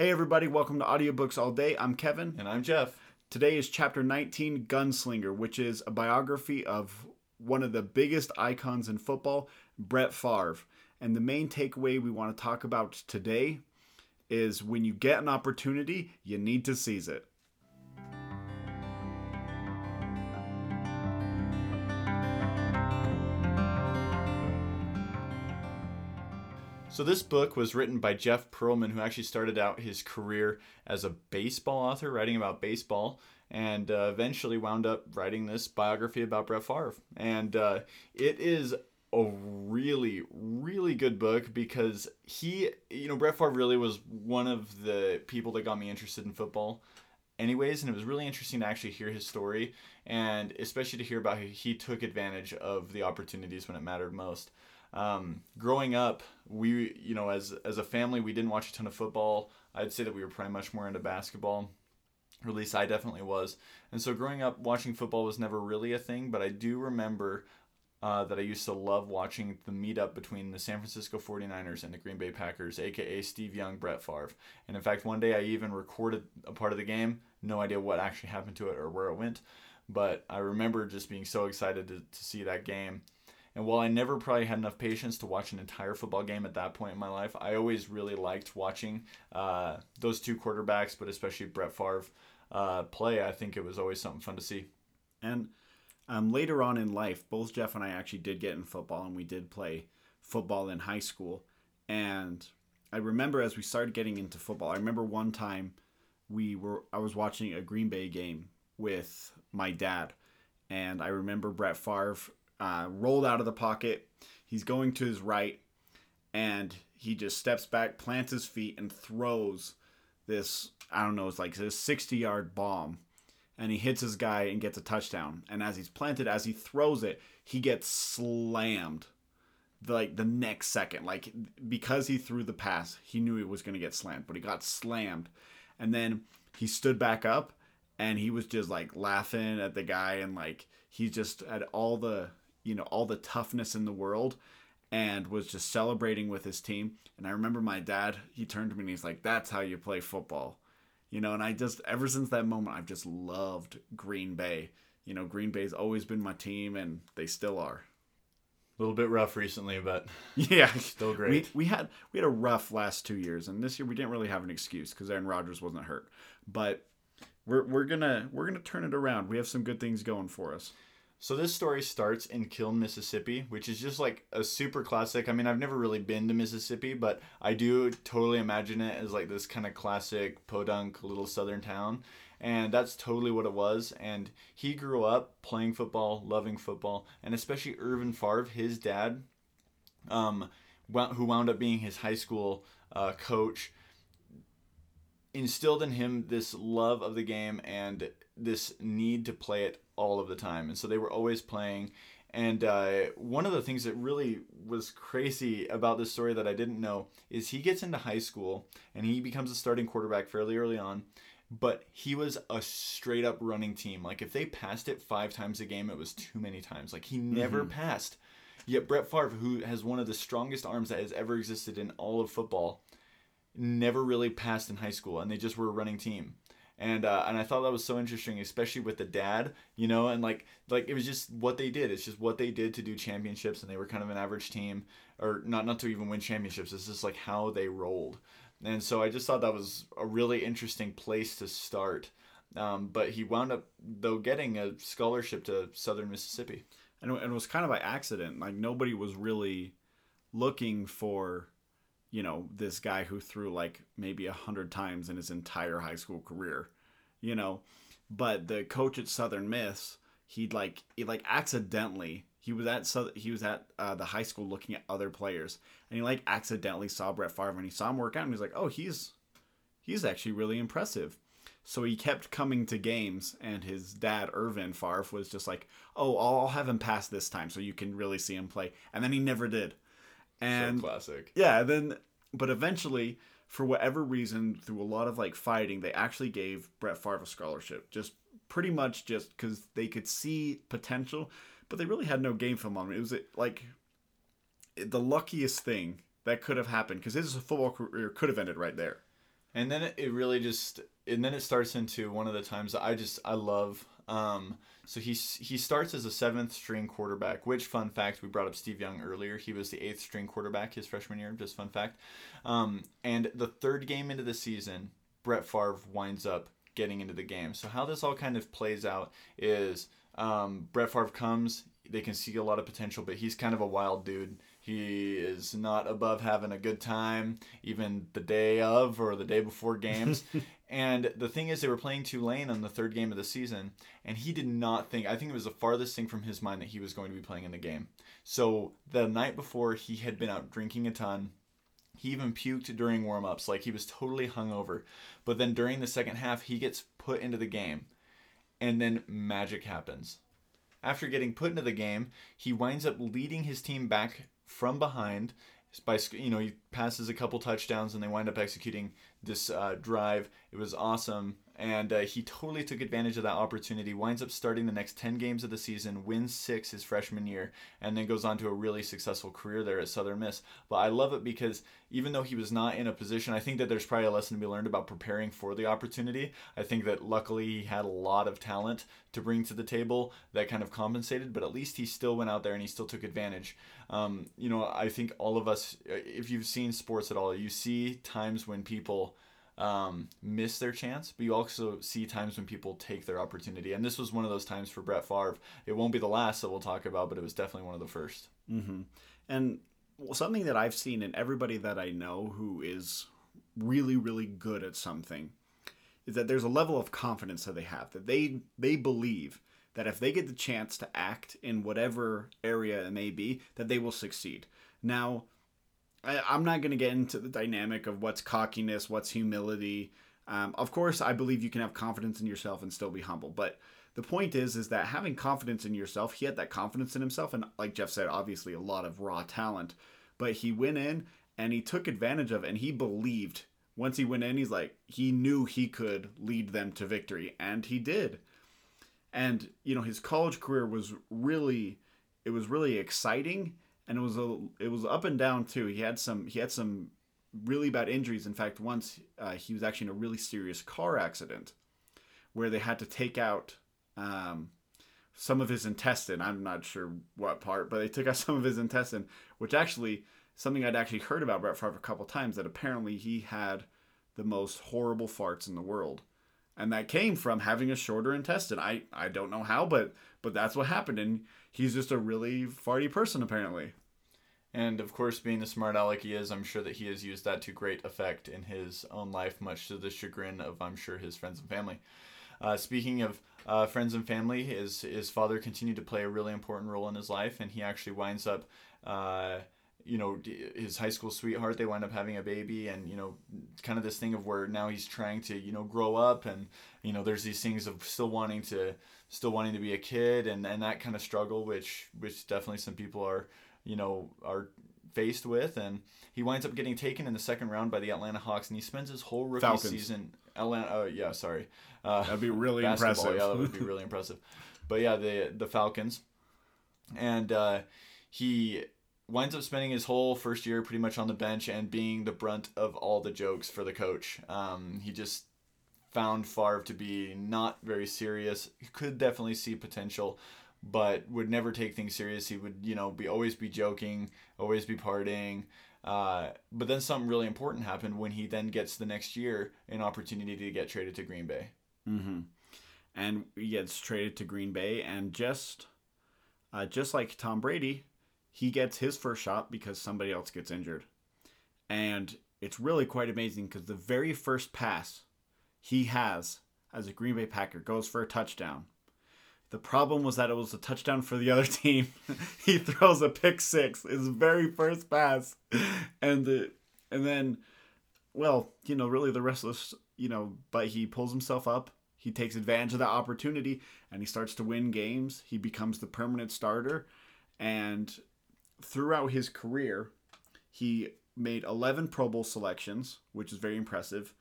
Hey, everybody, welcome to Audiobooks All Day. I'm Kevin. And I'm Jeff. Today is chapter 19 Gunslinger, which is a biography of one of the biggest icons in football, Brett Favre. And the main takeaway we want to talk about today is when you get an opportunity, you need to seize it. So this book was written by Jeff Pearlman, who actually started out his career as a baseball author, writing about baseball, and uh, eventually wound up writing this biography about Brett Favre. And uh, it is a really, really good book because he, you know, Brett Favre really was one of the people that got me interested in football anyways and it was really interesting to actually hear his story and especially to hear about how he took advantage of the opportunities when it mattered most um, growing up, we you know as as a family we didn't watch a ton of football. I'd say that we were probably much more into basketball. Or at least I definitely was. And so growing up, watching football was never really a thing. But I do remember uh, that I used to love watching the meetup between the San Francisco 49ers and the Green Bay Packers, aka Steve Young, Brett Favre. And in fact, one day I even recorded a part of the game. No idea what actually happened to it or where it went. But I remember just being so excited to, to see that game. And while I never probably had enough patience to watch an entire football game at that point in my life, I always really liked watching uh, those two quarterbacks, but especially Brett Favre uh, play. I think it was always something fun to see. And um, later on in life, both Jeff and I actually did get in football, and we did play football in high school. And I remember as we started getting into football, I remember one time we were I was watching a Green Bay game with my dad, and I remember Brett Favre uh, rolled out of the pocket. He's going to his right, and he just steps back, plants his feet, and throws this. I don't know. It's like this sixty-yard bomb, and he hits his guy and gets a touchdown. And as he's planted, as he throws it, he gets slammed. Like the next second, like because he threw the pass, he knew he was going to get slammed, but he got slammed, and then he stood back up, and he was just like laughing at the guy, and like he just had all the you know all the toughness in the world and was just celebrating with his team. And i remember my dad he turned to me and he's like that's how you play football. You know and i just ever since that moment i've just loved green bay. You know green bay's always been my team and they still are. A little bit rough recently but yeah. still great. we, we had we had a rough last two years and this year we didn't really have an excuse because aaron rodgers wasn't hurt. But we're, we're gonna we're gonna turn it around. We have some good things going for us so this story starts in Kiln, Mississippi, which is just like a super classic. I mean, I've never really been to Mississippi, but I do totally imagine it as like this kind of classic podunk little southern town. And that's totally what it was. And he grew up playing football, loving football, and especially Irvin Favre, his dad, um, who wound up being his high school uh, coach, instilled in him this love of the game and this need to play it all of the time. And so they were always playing. And uh, one of the things that really was crazy about this story that I didn't know is he gets into high school and he becomes a starting quarterback fairly early on. But he was a straight up running team. Like if they passed it five times a game, it was too many times. Like he never mm-hmm. passed. Yet Brett Favre, who has one of the strongest arms that has ever existed in all of football, never really passed in high school, and they just were a running team and uh, and I thought that was so interesting, especially with the dad, you know, and like like it was just what they did. It's just what they did to do championships, and they were kind of an average team, or not not to even win championships. It's just like how they rolled, and so I just thought that was a really interesting place to start. Um, but he wound up though getting a scholarship to Southern Mississippi, and it was kind of by accident. Like nobody was really looking for you know, this guy who threw like maybe a hundred times in his entire high school career, you know. But the coach at Southern Miss, he'd like he like accidentally he was at he was at uh, the high school looking at other players, and he like accidentally saw Brett Favre and he saw him work out, and he's like, oh, he's he's actually really impressive. So he kept coming to games, and his dad, Irvin Favre, was just like, "Oh, I'll have him pass this time, so you can really see him play." And then he never did. And so classic. Yeah, then but eventually, for whatever reason, through a lot of like fighting, they actually gave Brett Favre a scholarship. Just pretty much just because they could see potential, but they really had no game film on him. It was like the luckiest thing that could have happened because his football career could have ended right there. And then it, it really just and then it starts into one of the times that I just I love. Um, so he he starts as a seventh string quarterback. Which fun fact we brought up Steve Young earlier. He was the eighth string quarterback his freshman year. Just fun fact. Um, and the third game into the season, Brett Favre winds up getting into the game. So how this all kind of plays out is um, Brett Favre comes. They can see a lot of potential, but he's kind of a wild dude. He is not above having a good time, even the day of or the day before games. and the thing is, they were playing Tulane on the third game of the season, and he did not think, I think it was the farthest thing from his mind that he was going to be playing in the game. So the night before, he had been out drinking a ton. He even puked during warm ups, like he was totally hungover. But then during the second half, he gets put into the game, and then magic happens. After getting put into the game, he winds up leading his team back from behind by you know he passes a couple touchdowns and they wind up executing this uh, drive. It was awesome and uh, he totally took advantage of that opportunity. Winds up starting the next 10 games of the season, wins six his freshman year, and then goes on to a really successful career there at Southern Miss. But I love it because even though he was not in a position, I think that there's probably a lesson to be learned about preparing for the opportunity. I think that luckily he had a lot of talent to bring to the table that kind of compensated, but at least he still went out there and he still took advantage. Um, you know, I think all of us, if you've seen sports at all, you see times when people um, miss their chance, but you also see times when people take their opportunity. And this was one of those times for Brett Favre. It won't be the last that we'll talk about, but it was definitely one of the 1st mm-hmm. And something that I've seen in everybody that I know who is really, really good at something is that there's a level of confidence that they have that they they believe that if they get the chance to act in whatever area it may be, that they will succeed. Now, I, am not going to get into the dynamic of what's cockiness, what's humility. Um, of course, I believe you can have confidence in yourself and still be humble. But the point is, is that having confidence in yourself, he had that confidence in himself, and like Jeff said, obviously a lot of raw talent. But he went in and he took advantage of it, and he believed. Once he went in, he's like he knew he could lead them to victory, and he did. And you know, his college career was really, it was really exciting and it was a it was up and down too. He had some he had some really bad injuries. In fact, once uh, he was actually in a really serious car accident where they had to take out um, some of his intestine. I'm not sure what part, but they took out some of his intestine, which actually something I'd actually heard about Brett Favre a couple times that apparently he had the most horrible farts in the world. And that came from having a shorter intestine. I, I don't know how, but but that's what happened. And he's just a really farty person apparently. And of course, being the smart aleck he is, I'm sure that he has used that to great effect in his own life, much to the chagrin of, I'm sure, his friends and family. Uh, speaking of uh, friends and family, his his father continued to play a really important role in his life, and he actually winds up, uh, you know, his high school sweetheart. They wind up having a baby, and you know, kind of this thing of where now he's trying to, you know, grow up, and you know, there's these things of still wanting to, still wanting to be a kid, and and that kind of struggle, which which definitely some people are you know, are faced with, and he winds up getting taken in the second round by the Atlanta Hawks, and he spends his whole rookie Falcons. season. Atlanta, oh yeah, sorry. Uh, That'd be really impressive. yeah, that would be really impressive. But yeah, the the Falcons, and uh, he winds up spending his whole first year pretty much on the bench and being the brunt of all the jokes for the coach. Um, he just found Favre to be not very serious. He could definitely see potential, but would never take things serious. He would, you know, be always be joking, always be partying. Uh, but then something really important happened when he then gets the next year an opportunity to get traded to Green Bay. Mm-hmm. And he gets traded to Green Bay, and just, uh, just like Tom Brady, he gets his first shot because somebody else gets injured, and it's really quite amazing because the very first pass he has as a Green Bay Packer goes for a touchdown the problem was that it was a touchdown for the other team. he throws a pick six, his very first pass, and the and then, well, you know, really the rest of this, you know, but he pulls himself up. He takes advantage of that opportunity and he starts to win games. He becomes the permanent starter, and throughout his career, he made 11 Pro Bowl selections, which is very impressive.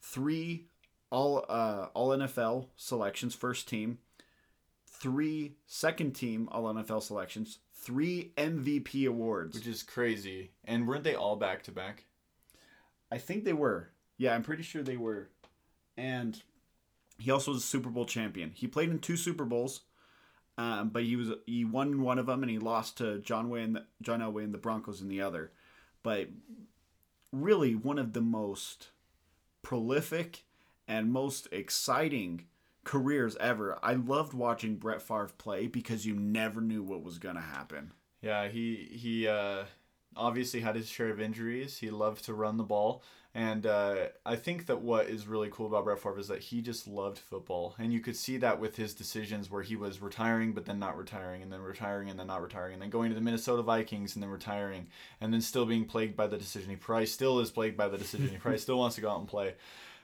Three all uh, all NFL selections, first team, three second team All NFL selections, three MVP awards, which is crazy. And weren't they all back to back? I think they were. Yeah, I'm pretty sure they were. And he also was a Super Bowl champion. He played in two Super Bowls, um, but he was he won one of them and he lost to John Way and the, John Elway and the Broncos in the other. But really, one of the most prolific and most exciting careers ever. I loved watching Brett Favre play because you never knew what was gonna happen. Yeah, he he uh, obviously had his share of injuries. He loved to run the ball, and uh, I think that what is really cool about Brett Favre is that he just loved football, and you could see that with his decisions where he was retiring but then not retiring, and then retiring and then not retiring, and then going to the Minnesota Vikings and then retiring, and then still being plagued by the decision. He probably still is plagued by the decision. He probably still wants to go out and play.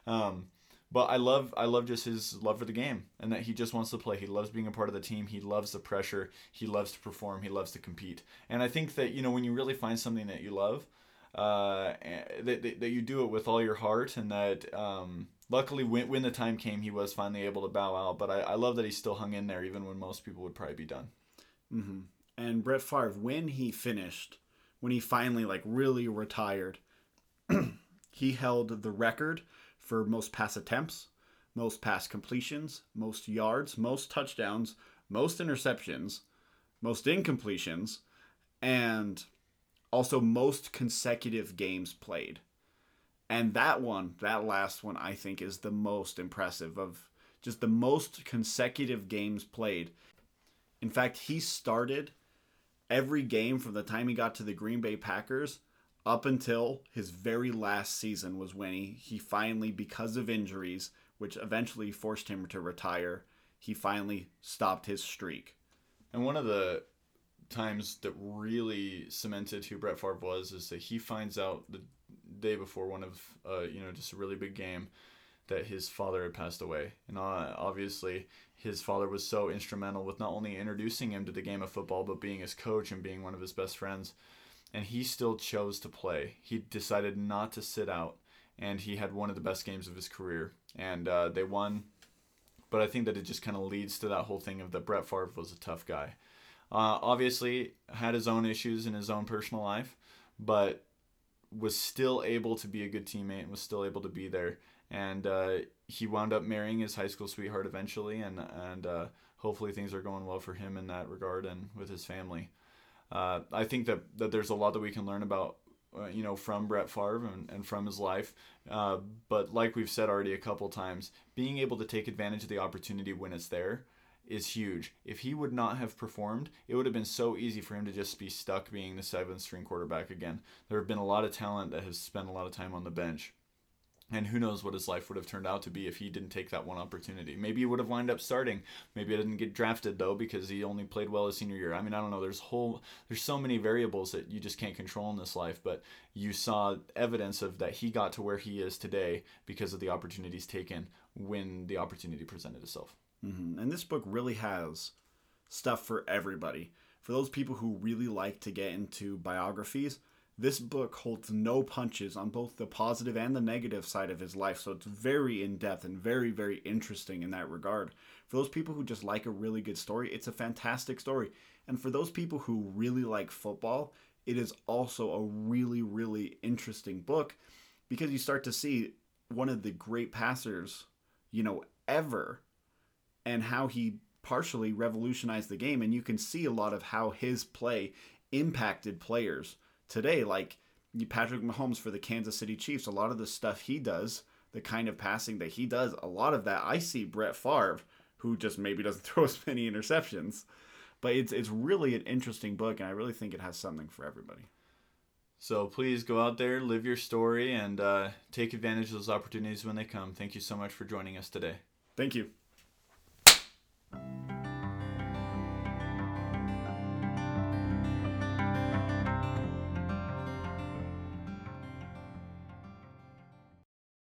Um, but I love I love just his love for the game and that he just wants to play. He loves being a part of the team. He loves the pressure. He loves to perform. He loves to compete. And I think that you know when you really find something that you love, uh, that, that, that you do it with all your heart, and that um, luckily when, when the time came, he was finally able to bow out. But I, I love that he still hung in there even when most people would probably be done. Mm-hmm. And Brett Favre, when he finished, when he finally like really retired, he held the record for most pass attempts, most pass completions, most yards, most touchdowns, most interceptions, most incompletions, and also most consecutive games played. And that one, that last one, I think is the most impressive of just the most consecutive games played. In fact, he started every game from the time he got to the Green Bay Packers up until his very last season was when he, he finally, because of injuries, which eventually forced him to retire, he finally stopped his streak. And one of the times that really cemented who Brett Favre was is that he finds out the day before one of, uh, you know, just a really big game that his father had passed away. And uh, obviously, his father was so instrumental with not only introducing him to the game of football, but being his coach and being one of his best friends and he still chose to play. He decided not to sit out, and he had one of the best games of his career. And uh, they won, but I think that it just kind of leads to that whole thing of that Brett Favre was a tough guy. Uh, obviously, had his own issues in his own personal life, but was still able to be a good teammate and was still able to be there. And uh, he wound up marrying his high school sweetheart eventually, and and uh, hopefully things are going well for him in that regard and with his family uh, I think that, that there's a lot that we can learn about, uh, you know, from Brett Favre and, and from his life. Uh, but like we've said already a couple times, being able to take advantage of the opportunity when it's there is huge. If he would not have performed, it would have been so easy for him to just be stuck being the seventh string quarterback again. There have been a lot of talent that has spent a lot of time on the bench. And who knows what his life would have turned out to be if he didn't take that one opportunity. Maybe he would have lined up starting. Maybe he didn't get drafted though because he only played well his senior year. I mean, I don't know. There's whole there's so many variables that you just can't control in this life. But you saw evidence of that he got to where he is today because of the opportunities taken when the opportunity presented itself. Mm-hmm. And this book really has stuff for everybody. For those people who really like to get into biographies, this book holds no punches on both the positive and the negative side of his life, so it's very in depth and very, very interesting in that regard. For those people who just like a really good story, it's a fantastic story. And for those people who really like football, it is also a really, really interesting book because you start to see one of the great passers, you know, ever and how he partially revolutionized the game. And you can see a lot of how his play impacted players today, like Patrick Mahomes for the Kansas City Chiefs, a lot of the stuff he does, the kind of passing that he does, a lot of that I see Brett Favre, who just maybe doesn't throw as many interceptions. But it's it's really an interesting book, and I really think it has something for everybody. So please go out there, live your story, and uh, take advantage of those opportunities when they come. Thank you so much for joining us today. Thank you.